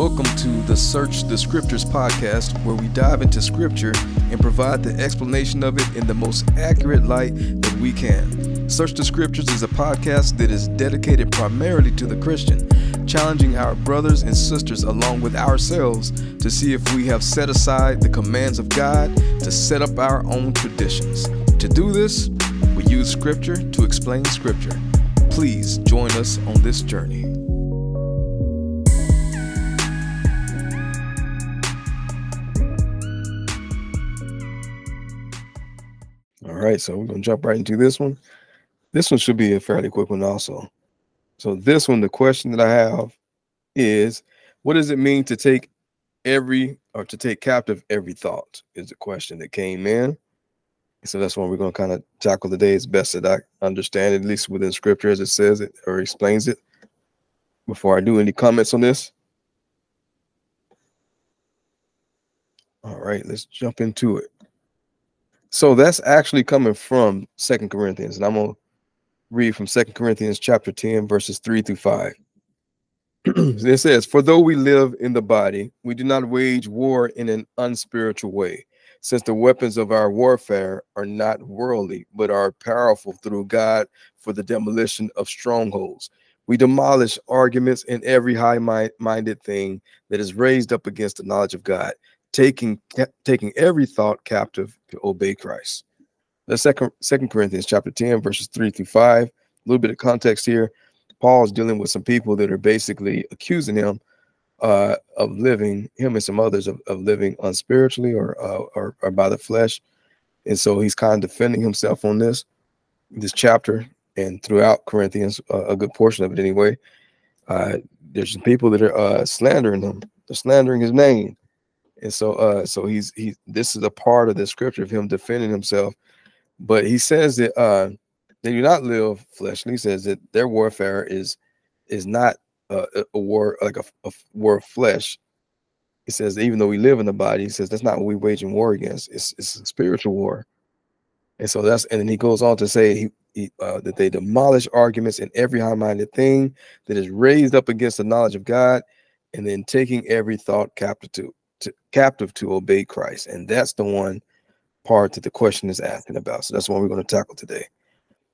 Welcome to the Search the Scriptures podcast, where we dive into Scripture and provide the explanation of it in the most accurate light that we can. Search the Scriptures is a podcast that is dedicated primarily to the Christian, challenging our brothers and sisters along with ourselves to see if we have set aside the commands of God to set up our own traditions. To do this, we use Scripture to explain Scripture. Please join us on this journey. Right, so we're gonna jump right into this one. This one should be a fairly quick one, also. So, this one, the question that I have is what does it mean to take every or to take captive every thought? Is the question that came in. So that's one we're to kind of tackle today as best that I understand, at least within scripture as it says it or explains it. Before I do any comments on this. All right, let's jump into it. So that's actually coming from Second Corinthians, and I'm gonna read from Second Corinthians chapter 10, verses 3 through 5. it says, For though we live in the body, we do not wage war in an unspiritual way since the weapons of our warfare are not worldly, but are powerful through God for the demolition of strongholds. We demolish arguments and every high minded thing that is raised up against the knowledge of God, taking taking every thought captive to obey Christ. The second Second Corinthians chapter 10, verses 3 through 5. A little bit of context here. Paul is dealing with some people that are basically accusing him uh, of living, him and some others of, of living unspiritually or, uh, or, or by the flesh. And so he's kind of defending himself on this, this chapter and throughout Corinthians, uh, a good portion of it anyway. Uh, there's some people that are uh, slandering him, they're slandering his name. And so uh, so he's he this is a part of the scripture of him defending himself. But he says that uh they do not live fleshly. He says that their warfare is is not a war like a, a, war of flesh. He says even though we live in the body, he says that's not what we wage in war against. It's it's a spiritual war. And so that's and then he goes on to say he, he uh, that they demolish arguments and every high-minded thing that is raised up against the knowledge of God, and then taking every thought captive to, to captive to obey Christ. And that's the one part that the question is asking about. So that's what we're going to tackle today.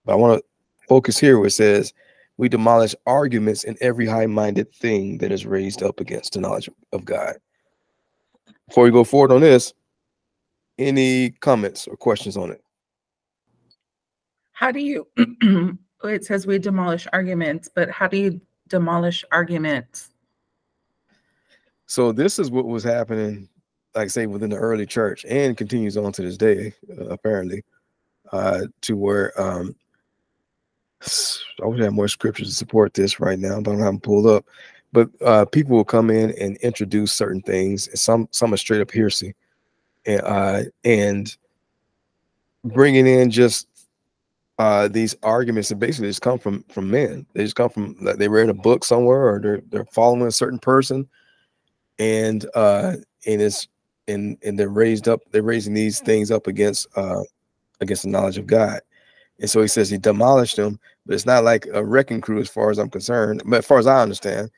But I want to focus here where it says we demolish arguments and every high-minded thing that is raised up against the knowledge of God. Before we go forward on this, any comments or questions on it? How do you it says we demolish arguments, but how do you demolish arguments? So this is what was happening, like say, within the early church and continues on to this day, uh, apparently, uh, to where um, I I had more scriptures to support this right now, but I don't have them pulled up. But uh, people will come in and introduce certain things. Some some are straight up heresy, and uh, and bringing in just uh, these arguments that basically just come from from men. They just come from like they read a book somewhere or they're they're following a certain person, and uh, and it's and and they're raised up. They're raising these things up against uh, against the knowledge of God. And so he says he demolished them, but it's not like a wrecking crew as far as I'm concerned. But as far as I understand,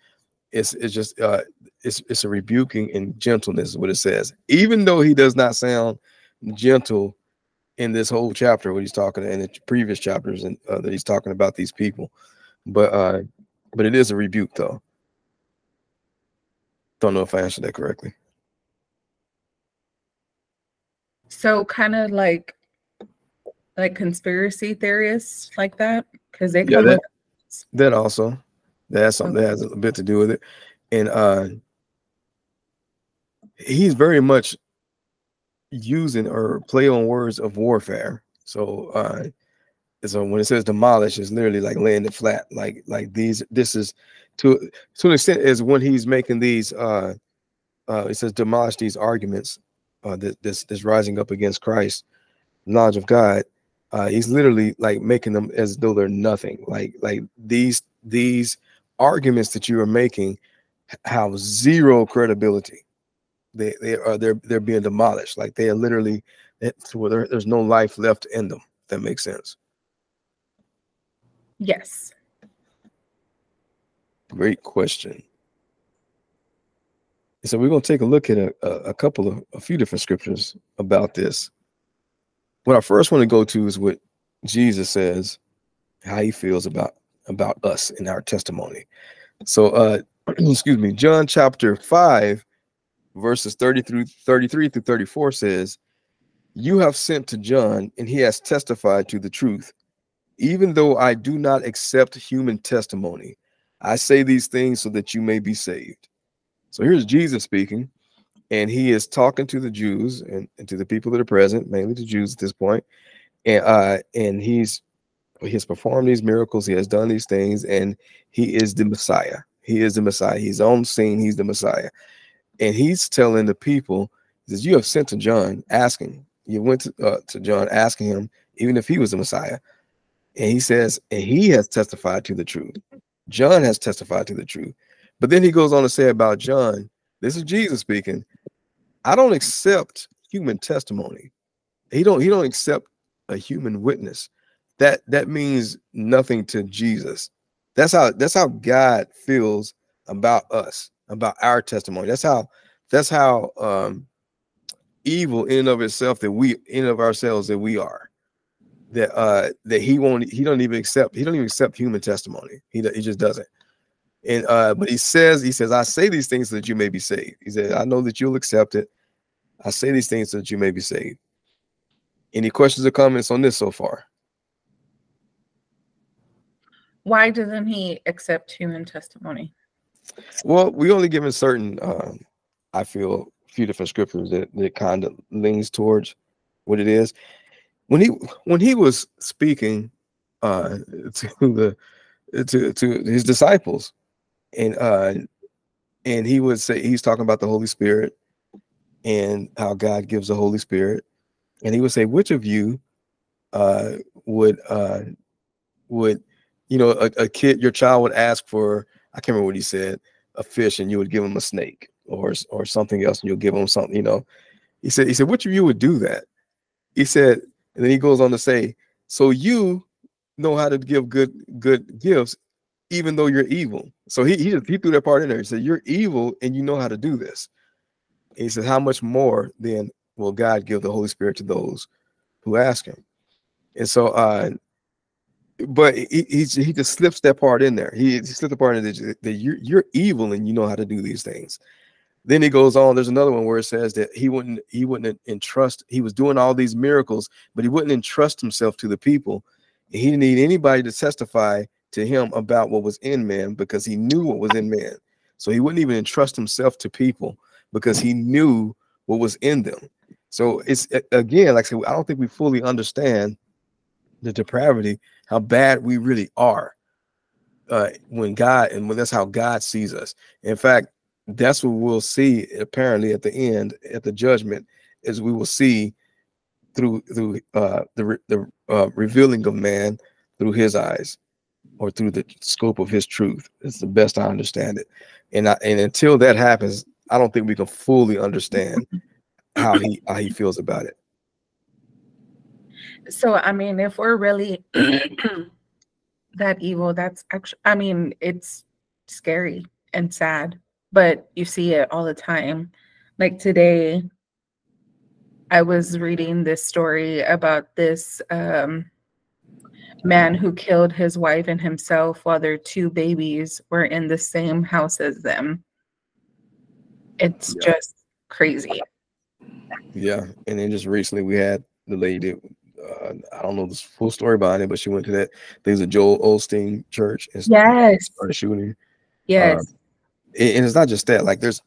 it's it's just uh it's it's a rebuking and gentleness is what it says. Even though he does not sound gentle in this whole chapter, what he's talking in the previous chapters and uh, that he's talking about these people, but uh but it is a rebuke though. Don't know if I answered that correctly. So kind of like like conspiracy theorists like that because they yeah, that, that also that's something okay. that has a bit to do with it and uh he's very much using or play on words of warfare so uh so when it says demolish it's literally like laying it flat like like these this is to to an extent is when he's making these uh uh it says demolish these arguments uh this this rising up against christ knowledge of god uh, he's literally like making them as though they're nothing. Like like these these arguments that you are making have zero credibility. They they are they're they're being demolished. Like they are literally where there's no life left in them. that makes sense. Yes. Great question. So we're going to take a look at a, a, couple of a few different scriptures about this. What I first want to go to is what Jesus says, how he feels about about us in our testimony. So uh excuse me, John chapter 5 verses 30 through 33 through 34 says, "You have sent to John and he has testified to the truth. Even though I do not accept human testimony, I say these things so that you may be saved." So here's Jesus speaking, and he is talking to the Jews and, and to the people that are present, mainly the Jews at this point. And uh and he's he has performed these miracles, he has done these things, and he is the Messiah. He is the Messiah. He's on scene, he's the Messiah. And he's telling the people, he says, You have sent to John asking, you went to, uh, to John asking him, even if he was the Messiah. And he says, and he has testified to the truth. John has testified to the truth. But then he goes on to say about John, this is Jesus speaking. I don't accept human testimony. He don't he don't accept a human witness that that means nothing to Jesus. That's how that's how God feels about us, about our testimony. That's how that's how um evil in and of itself that we in of ourselves that we are. That uh that he won't he don't even accept he don't even accept human testimony. He he just doesn't. And uh but he says he says I say these things so that you may be saved. He said I know that you'll accept it. I say these things so that you may be saved. Any questions or comments on this so far? Why doesn't he accept human testimony? Well, we only given certain, um, I feel, a few different scriptures that, that kind of leans towards what it is. When he when he was speaking uh, to the to to his disciples, and uh, and he would say he's talking about the Holy Spirit and how God gives the Holy Spirit, and he would say, which of you uh, would uh, would you know, a, a kid, your child would ask for, I can't remember what he said, a fish, and you would give him a snake or or something else, and you'll give him something, you know. He said, he said, which of you would do that? He said, and then he goes on to say, so you know how to give good good gifts, even though you're evil. So he he, he threw that part in there. He said, You're evil and you know how to do this. And he said, How much more then will God give the Holy Spirit to those who ask him? And so uh but he, he, he just slips that part in there. He, he slipped the part in that, that you're you're evil and you know how to do these things. Then he goes on. There's another one where it says that he wouldn't he wouldn't entrust. He was doing all these miracles, but he wouldn't entrust himself to the people. He didn't need anybody to testify to him about what was in man because he knew what was in man. So he wouldn't even entrust himself to people because he knew what was in them. So it's again, like I said, I don't think we fully understand the depravity how bad we really are uh, when God and when that's how God sees us. In fact, that's what we'll see apparently at the end at the judgment is we will see through through uh, the the uh, revealing of man through his eyes or through the scope of his truth. It's the best I understand it. And I, and until that happens, I don't think we can fully understand how he how he feels about it. So, I mean, if we're really that evil, that's actually, I mean, it's scary and sad, but you see it all the time. Like today, I was reading this story about this um, man who killed his wife and himself while their two babies were in the same house as them. It's yeah. just crazy. Yeah. And then just recently we had the lady uh, I don't know the full story behind it, but she went to that. There's a Joel Osteen church and yes. started shooting. Yes. Uh, and, it's not just that. Like there's,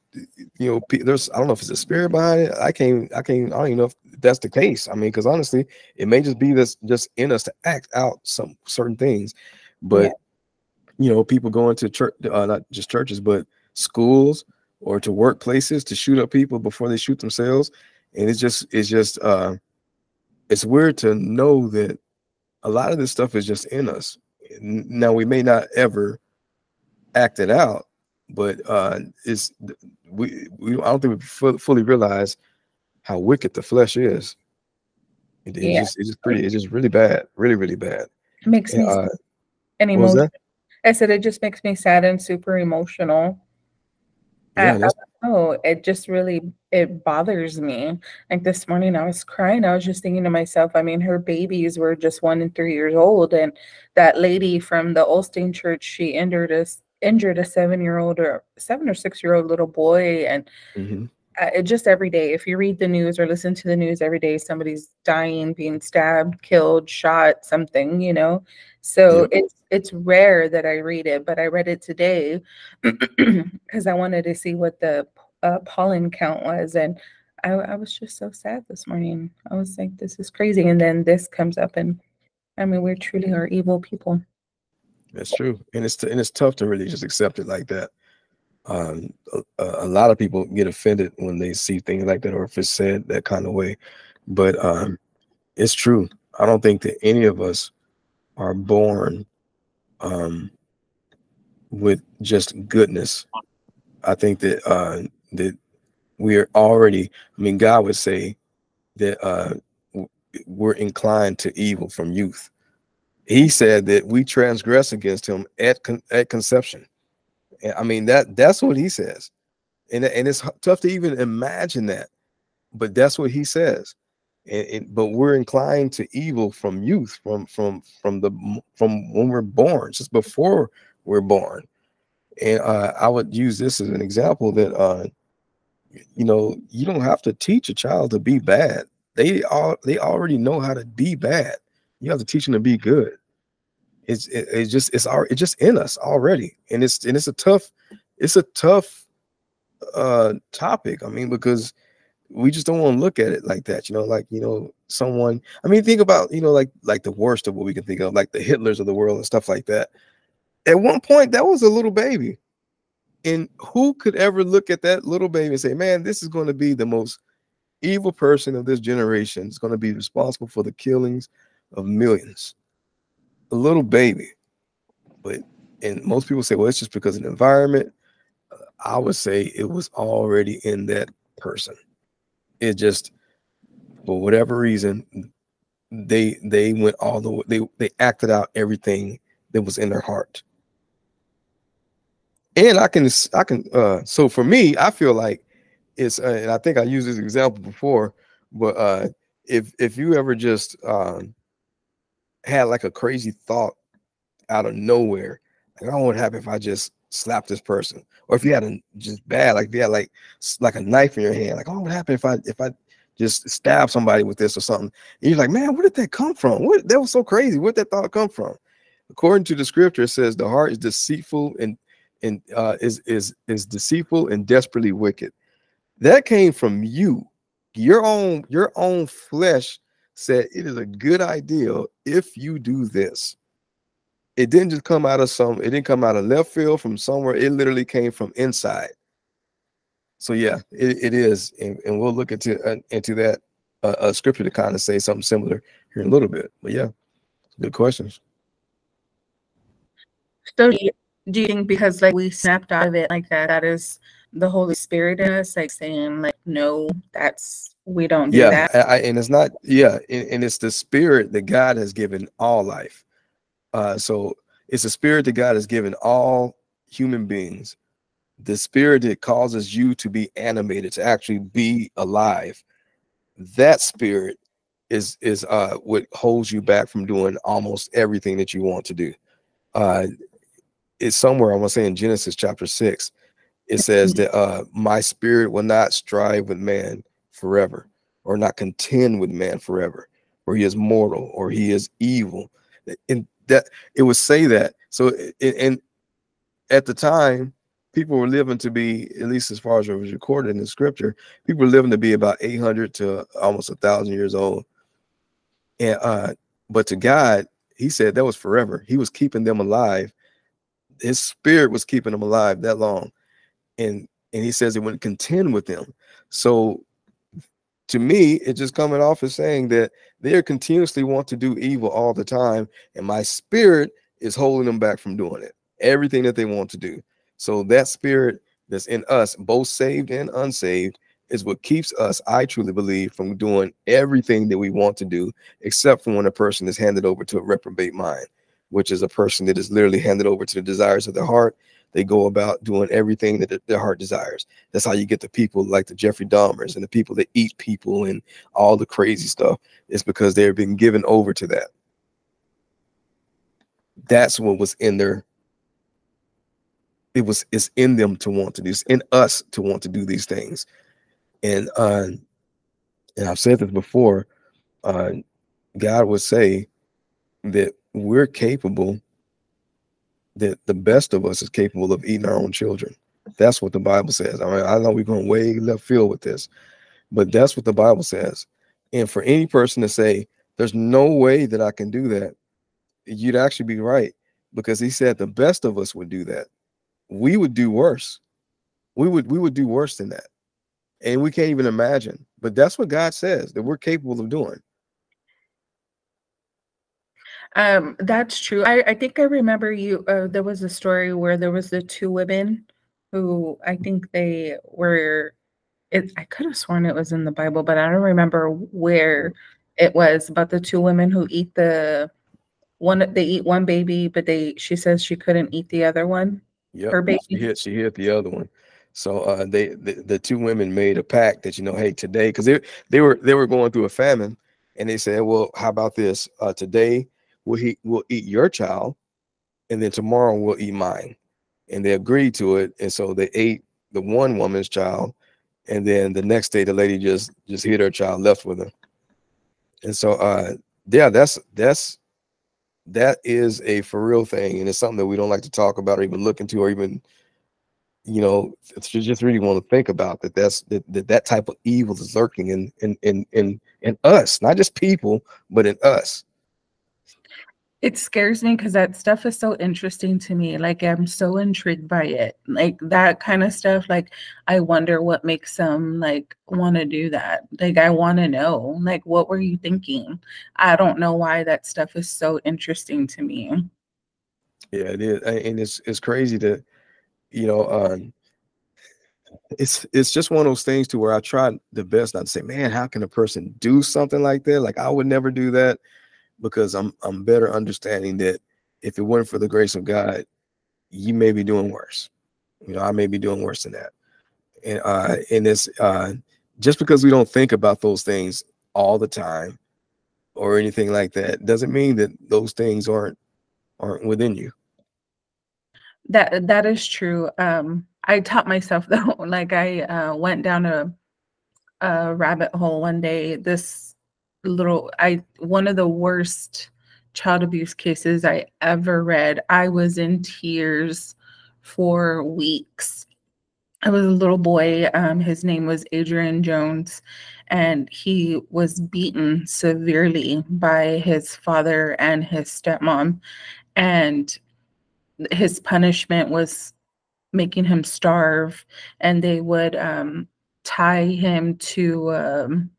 you know, there's I don't know if it's a spirit behind it. I can't, I can't, I don't even know if that's the case. I mean, because honestly, it may just be this just in us to act out some certain things, but yeah. you know, people going to church, uh, not just churches, but schools or to workplaces to shoot up people before they shoot themselves, and it's just, it's just. uh it's weird to know that a lot of this stuff is just in us. Now we may not ever act it out, but uh, it's we, we I don't think we fully realize how wicked the flesh is. It, it yeah. just it's just pretty it's just really bad, really really bad. It makes and, me uh, emotional. I said it just makes me sad and super emotional. Yeah, Oh, it just really it bothers me. Like this morning I was crying. I was just thinking to myself, I mean, her babies were just one and three years old. And that lady from the Osteen church, she injured us injured a seven-year-old or seven or six-year-old little boy. And uh, it just every day, if you read the news or listen to the news every day, somebody's dying, being stabbed, killed, shot, something, you know. So it's it's rare that I read it, but I read it today because I wanted to see what the uh, pollen count was, and I, I was just so sad this morning. I was like, "This is crazy," and then this comes up, and I mean, we truly are evil people. That's true, and it's and it's tough to really just accept it like that. Um, a, a lot of people get offended when they see things like that, or if it's said that kind of way. But um, it's true. I don't think that any of us are born um, with just goodness. I think that uh, that we are already. I mean, God would say that uh, we're inclined to evil from youth. He said that we transgress against Him at con- at conception. I mean that that's what He says, and and it's tough to even imagine that, but that's what He says. And, and but we're inclined to evil from youth, from from from the from when we're born, just before we're born. And uh, I would use this as an example that uh, you know you don't have to teach a child to be bad. They all they already know how to be bad. You have to teach them to be good. It's it, it's just it's our it's just in us already, and it's and it's a tough it's a tough uh topic. I mean because we just don't want to look at it like that. You know, like you know someone. I mean think about you know like like the worst of what we can think of, like the Hitlers of the world and stuff like that. At one point, that was a little baby. And who could ever look at that little baby and say, man, this is going to be the most evil person of this generation? It's going to be responsible for the killings of millions. A little baby. But, and most people say, well, it's just because of the environment. I would say it was already in that person. It just, for whatever reason, they they went all the way, they they acted out everything that was in their heart and I can I can uh so for me I feel like it's uh, and I think I used this example before but uh if if you ever just um had like a crazy thought out of nowhere like I don't know what happen if I just slap this person or if you had a just bad like if you had like like a knife in your hand like oh what happened if I if I just stab somebody with this or something and you're like man where did that come from what that was so crazy where did that thought come from according to the scripture it says the heart is deceitful and and uh, is is is deceitful and desperately wicked. That came from you. Your own your own flesh said it is a good idea if you do this. It didn't just come out of some. It didn't come out of left field from somewhere. It literally came from inside. So yeah, it, it is, and, and we'll look into uh, into that uh, uh, scripture to kind of say something similar here in a little bit. But yeah, good questions. So do you think because like we snapped out of it like that, that is the Holy Spirit in us, like saying like, no, that's we don't do yeah that. I, and it's not yeah and, and it's the spirit that god has given all life. Uh so it's a spirit that god has given all human beings. The spirit that causes you to be animated to actually be alive that spirit is is uh what holds you back from doing almost everything that you want to do. Uh it's somewhere i want to say in genesis chapter 6 it says that uh my spirit will not strive with man forever or not contend with man forever or he is mortal or he is evil. And that it would say that. So and at the time people were living to be at least as far as it was recorded in the scripture people were living to be about 800 to almost a thousand years old. And uh but to god he said that was forever. He was keeping them alive. His spirit was keeping them alive that long. And and he says it wouldn't contend with them. So to me it's just coming off as saying that they continuously want to do evil all the time and my spirit is holding them back from doing it everything that they want to do so that spirit that's in us both saved and unsaved is what keeps us i truly believe from doing everything that we want to do except for when a person is handed over to a reprobate mind which is a person that is literally handed over to the desires of their heart. They go about doing everything that their heart desires. That's how you get the people like the Jeffrey Dahmers and the people that eat people and all the crazy stuff. It's because they're being given over to that. That's what was in their it was it's in them to want to do it's in us to want to do these things and uh and i've said this before uh god would say that we're capable that the best of us is capable of eating our own children that's what the bible says i mean i know we're going way left field with this but that's what the bible says and for any person to say there's no way that i can do that you'd actually be right because he said the best of us would do that we would do worse. We would we would do worse than that. And we can't even imagine. But that's what God says that we're capable of doing. Um, that's true. I, I think I remember you uh, there was a story where there was the two women who I think they were it I could have sworn it was in the Bible, but I don't remember where it was about the two women who eat the one they eat one baby, but they she says she couldn't eat the other one. Yeah, her baby. She hit she hit the other one. So uh, they the, the two women made a pact that you know, hey, today because they they were they were going through a famine, and they said, well, how about this? Uh, today we'll eat we'll eat your child, and then tomorrow we'll eat mine, and they agreed to it, and so they ate the one woman's child, and then the next day the lady just just hit her child, left with her, and so uh, yeah, that's that's that is a for real thing and it's something that we don't like to talk about or even look into or even you know just really want to think about that that's that, that that type of evil is lurking in in in in in us not just people but in us it scares me because that stuff is so interesting to me. Like I'm so intrigued by it. Like that kind of stuff. Like I wonder what makes them like want to do that. Like I want to know. Like what were you thinking? I don't know why that stuff is so interesting to me. Yeah, it is, and it's it's crazy to, you know, um, it's it's just one of those things to where I try the best not to say, man, how can a person do something like that? Like I would never do that because I'm I'm better understanding that if it weren't for the grace of God, you may be doing worse. You know, I may be doing worse than that. And uh and it's uh just because we don't think about those things all the time or anything like that doesn't mean that those things aren't aren't within you. That that is true. Um I taught myself though, like I uh went down a a rabbit hole one day. This little I one of the worst child abuse cases I ever read. I was in tears for weeks. I was a little boy. Um, his name was Adrian Jones, and he was beaten severely by his father and his stepmom. And his punishment was making him starve, and they would um, tie him to um,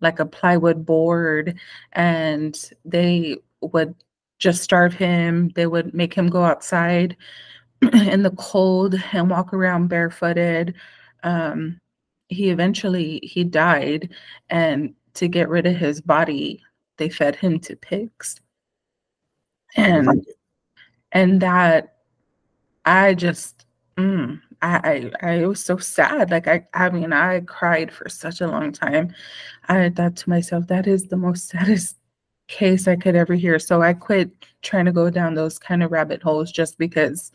like a plywood board and they would just starve him. They would make him go outside in the cold and walk around barefooted. Um, he eventually he died and to get rid of his body they fed him to pigs and and that i just mm, I, I I was so sad. Like I I mean I cried for such a long time. I thought to myself, that is the most saddest case I could ever hear. So I quit trying to go down those kind of rabbit holes just because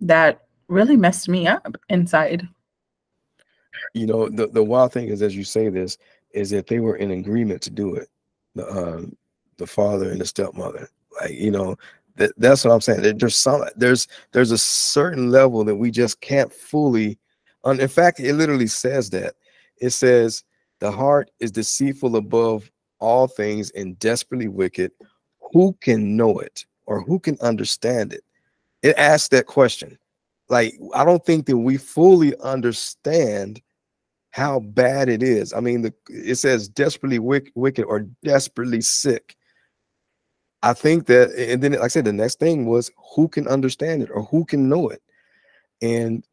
that really messed me up inside. You know, the, the wild thing is as you say this, is that they were in agreement to do it. The um the father and the stepmother. Like, you know, that, that's what I'm saying. There's some there's there's a certain level that we just can't fully. Un, in fact, it literally says that. It says the heart is deceitful above all things and desperately wicked. Who can know it or who can understand it? It asks that question. Like I don't think that we fully understand how bad it is. I mean, the, it says desperately wicked or desperately sick. I think that, and then like I said, the next thing was who can understand it or who can know it, and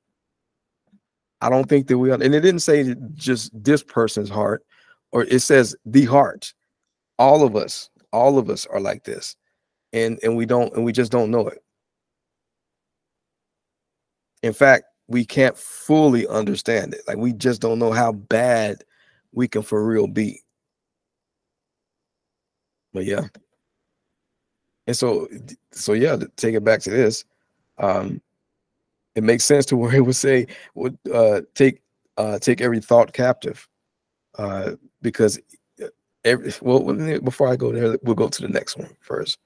I don't think that we. And it didn't say just this person's heart, or it says the heart. All of us, all of us are like this, and and we don't and we just don't know it. In fact, we can't fully understand it. Like we just don't know how bad we can for real be. But yeah. And so so yeah, to take it back to this, um it makes sense to where it would say would uh take uh take every thought captive. Uh because uh, every well before I go there, we'll go to the next one first.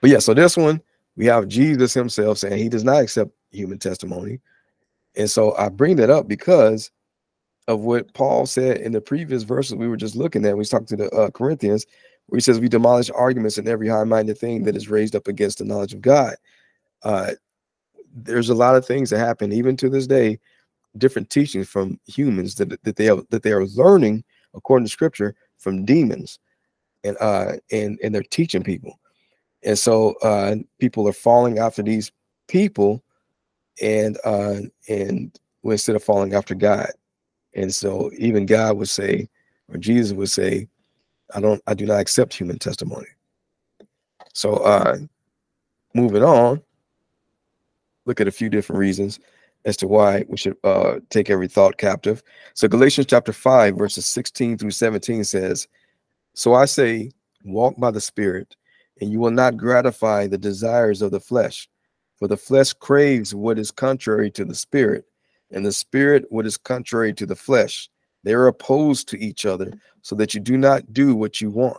But yeah, so this one we have Jesus himself saying he does not accept human testimony. And so I bring that up because of what Paul said in the previous verses we were just looking at. We talked to the uh, Corinthians, where he says, We demolish arguments and every high minded thing that is raised up against the knowledge of God. Uh, there's a lot of things that happen, even to this day, different teachings from humans that, that they are, that they are learning according to scripture from demons and uh and and they're teaching people and so uh people are falling after these people and uh and instead of falling after God. And so even God would say, or Jesus would say, I don't I do not accept human testimony. So uh moving on, look at a few different reasons as to why we should uh take every thought captive. So Galatians chapter 5 verses 16 through 17 says, So I say, walk by the spirit, and you will not gratify the desires of the flesh. For the flesh craves what is contrary to the spirit, and the spirit what is contrary to the flesh. They are opposed to each other, so that you do not do what you want.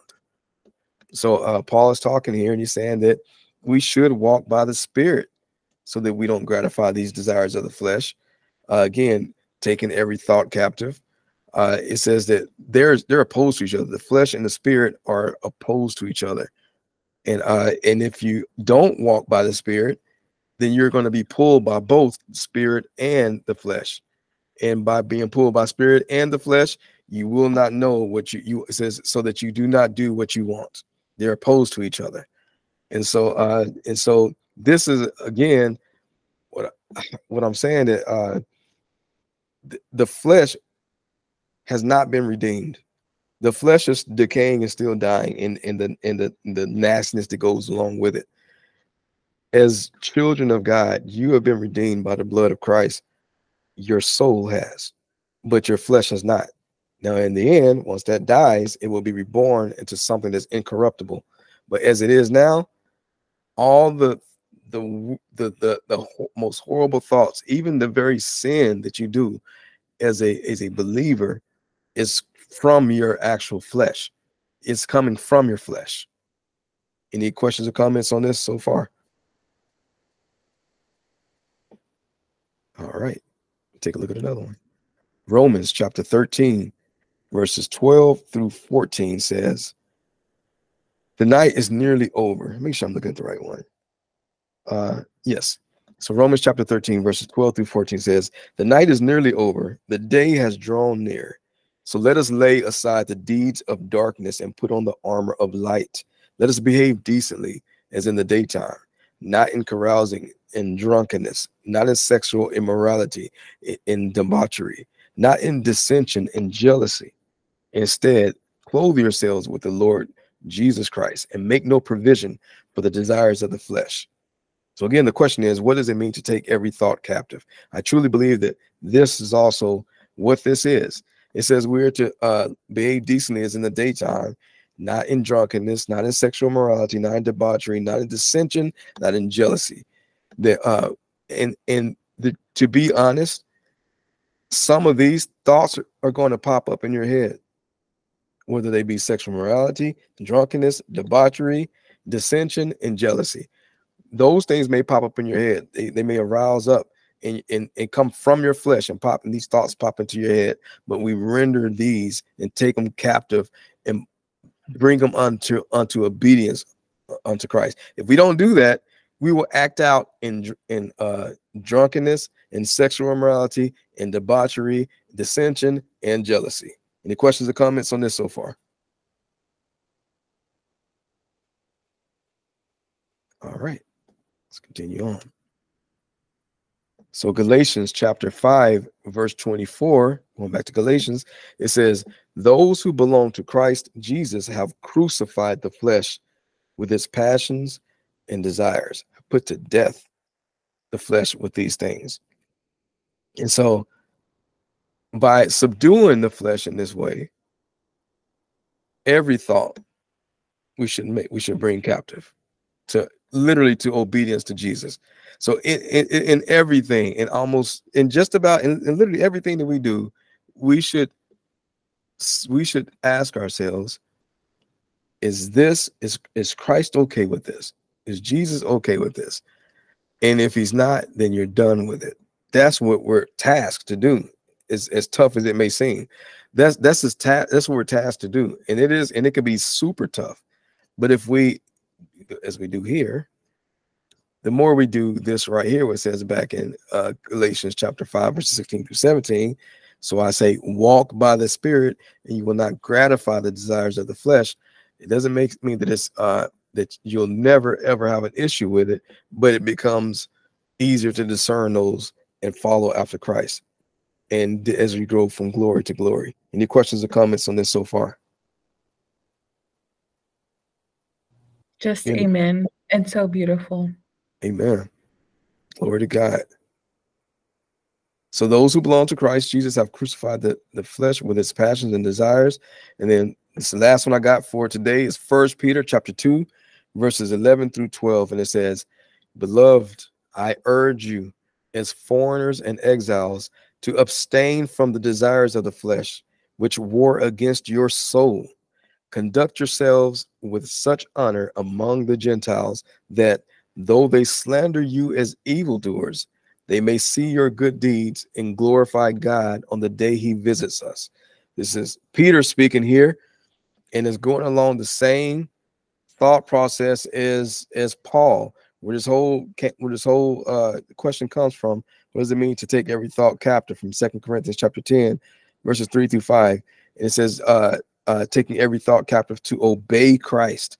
So uh, Paul is talking here, and he's saying that we should walk by the spirit, so that we don't gratify these desires of the flesh. Uh, again, taking every thought captive. Uh, it says that they're they're opposed to each other. The flesh and the spirit are opposed to each other, and uh, and if you don't walk by the spirit, then you're going to be pulled by both spirit and the flesh. And by being pulled by spirit and the flesh, you will not know what you you says so that you do not do what you want. They're opposed to each other. And so uh and so this is again what what I'm saying that uh the, the flesh has not been redeemed. The flesh is decaying and still dying in in the in the in the nastiness that goes along with it as children of God, you have been redeemed by the blood of Christ. Your soul has, but your flesh has not. Now, in the end, once that dies, it will be reborn into something that's incorruptible. But as it is now, all the the the the, the most horrible thoughts, even the very sin that you do as a as a believer, is from your actual flesh. It's coming from your flesh. Any questions or comments on this so far? All right. Take a look at another one. Romans chapter 13, verses 12 through 14 says, The night is nearly over. Make sure I'm looking at the right one. Uh, yes. So Romans chapter 13, verses 12 through 14 says, The night is nearly over, the day has drawn near. So let us lay aside the deeds of darkness and put on the armor of light. Let us behave decently as in the daytime, not in carousing in drunkenness, not in sexual immorality, in debauchery, not in dissension and jealousy. Instead, clothe yourselves with the Lord Jesus Christ and make no provision for the desires of the flesh. So, again, the question is what does it mean to take every thought captive? I truly believe that this is also what this is. It says we're to uh, behave decently as in the daytime, not in drunkenness, not in sexual morality, not in debauchery, not in dissension, not in jealousy that uh and and the, to be honest some of these thoughts are going to pop up in your head. Whether they be sexual morality drunkenness debauchery dissension and jealousy. Those things may pop up in your head. They, they may arouse up and, and, and come from your flesh and pop and these thoughts pop into your head. But we render these and take them captive and bring them unto unto obedience uh, unto christ. If we don't do that we will act out in in uh, drunkenness, in sexual immorality, in debauchery, dissension, and jealousy. Any questions or comments on this so far? All right, let's continue on. So Galatians chapter 5, verse 24, going back to Galatians, it says, Those who belong to Christ Jesus have crucified the flesh with its passions and desires. Put to death the flesh with these things. And so by subduing the flesh in this way, every thought we should make, we should bring captive to literally to obedience to Jesus. So in, in, in everything, in almost in just about in, in literally everything that we do, we should we should ask ourselves, is this is is Christ okay with this? Is Jesus okay with this? And if he's not, then you're done with it. That's what we're tasked to do. As, as tough as it may seem. That's that's his ta- that's what we're tasked to do. And it is, and it can be super tough. But if we, as we do here, the more we do this right here, what says back in uh, Galatians chapter 5, verses 16 through 17. So I say, walk by the Spirit, and you will not gratify the desires of the flesh. It doesn't make mean that it's uh, that you'll never ever have an issue with it, but it becomes easier to discern those and follow after Christ. And as we grow from glory to glory. Any questions or comments on this so far? Just amen. And so beautiful. Amen. Glory to God. So those who belong to Christ Jesus have crucified the, the flesh with its passions and desires. And then this the last one I got for today is First Peter chapter 2, verses 11 through 12. And it says, Beloved, I urge you as foreigners and exiles to abstain from the desires of the flesh, which war against your soul. Conduct yourselves with such honor among the Gentiles that though they slander you as evildoers, they may see your good deeds and glorify God on the day he visits us. This is Peter speaking here and is going along the same thought process is as Paul where this whole where this whole uh, question comes from. What does it mean to take every thought captive from Second Corinthians chapter 10, verses 3 through 5? And it says, uh, uh, taking every thought captive to obey Christ.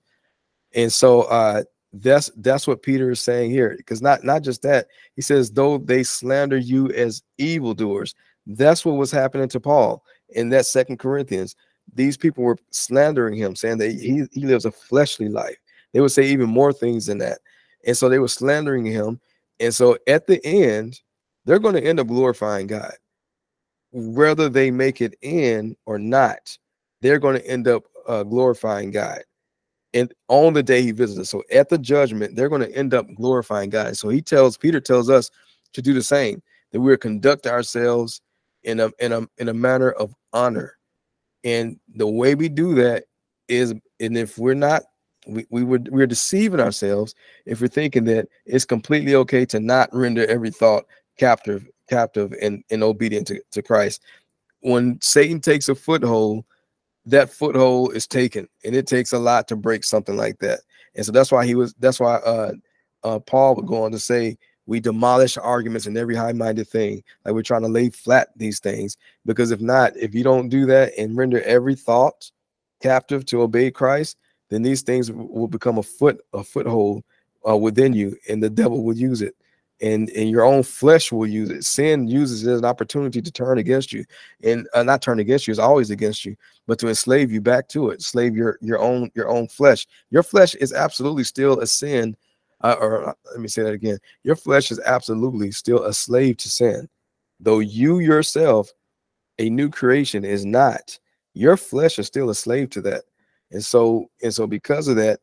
And so uh, that's that's what Peter is saying here. Because not not just that, he says, though they slander you as evildoers. That's what was happening to Paul in that Second Corinthians. These people were slandering him, saying that he, he lives a fleshly life. They would say even more things than that. And so they were slandering him. And so at the end, they're going to end up glorifying God. Whether they make it in or not, they're going to end up uh, glorifying God. And on the day he visits us. So at the judgment, they're going to end up glorifying God. So he tells, Peter tells us to do the same, that we're conduct ourselves in a in a in a manner of honor. And the way we do that is, and if we're not we, we would we're deceiving ourselves if we're thinking that it's completely okay to not render every thought captive captive and, and obedient to, to christ. When satan takes a foothold that foothold is taken and it takes a lot to break something like that. And so that's why he was that's why uh uh paul would go on to say we demolish arguments and every high-minded thing like we're trying to lay flat these things because if not if you don't do that and render every thought captive to obey christ then these things will become a foot a foothold uh, within you, and the devil will use it, and and your own flesh will use it. Sin uses it as an opportunity to turn against you, and uh, not turn against you is always against you, but to enslave you back to it, slave your your own your own flesh. Your flesh is absolutely still a sin. Uh, or let me say that again. Your flesh is absolutely still a slave to sin, though you yourself, a new creation, is not. Your flesh is still a slave to that. And so, and so because of that,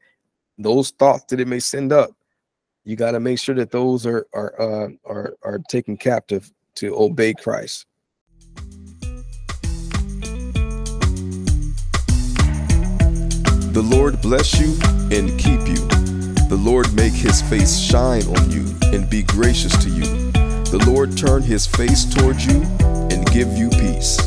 those thoughts that it may send up, you got to make sure that those are are uh, are are taken captive to obey Christ. The Lord bless you and keep you. The Lord make his face shine on you and be gracious to you. The Lord turn his face toward you and give you peace.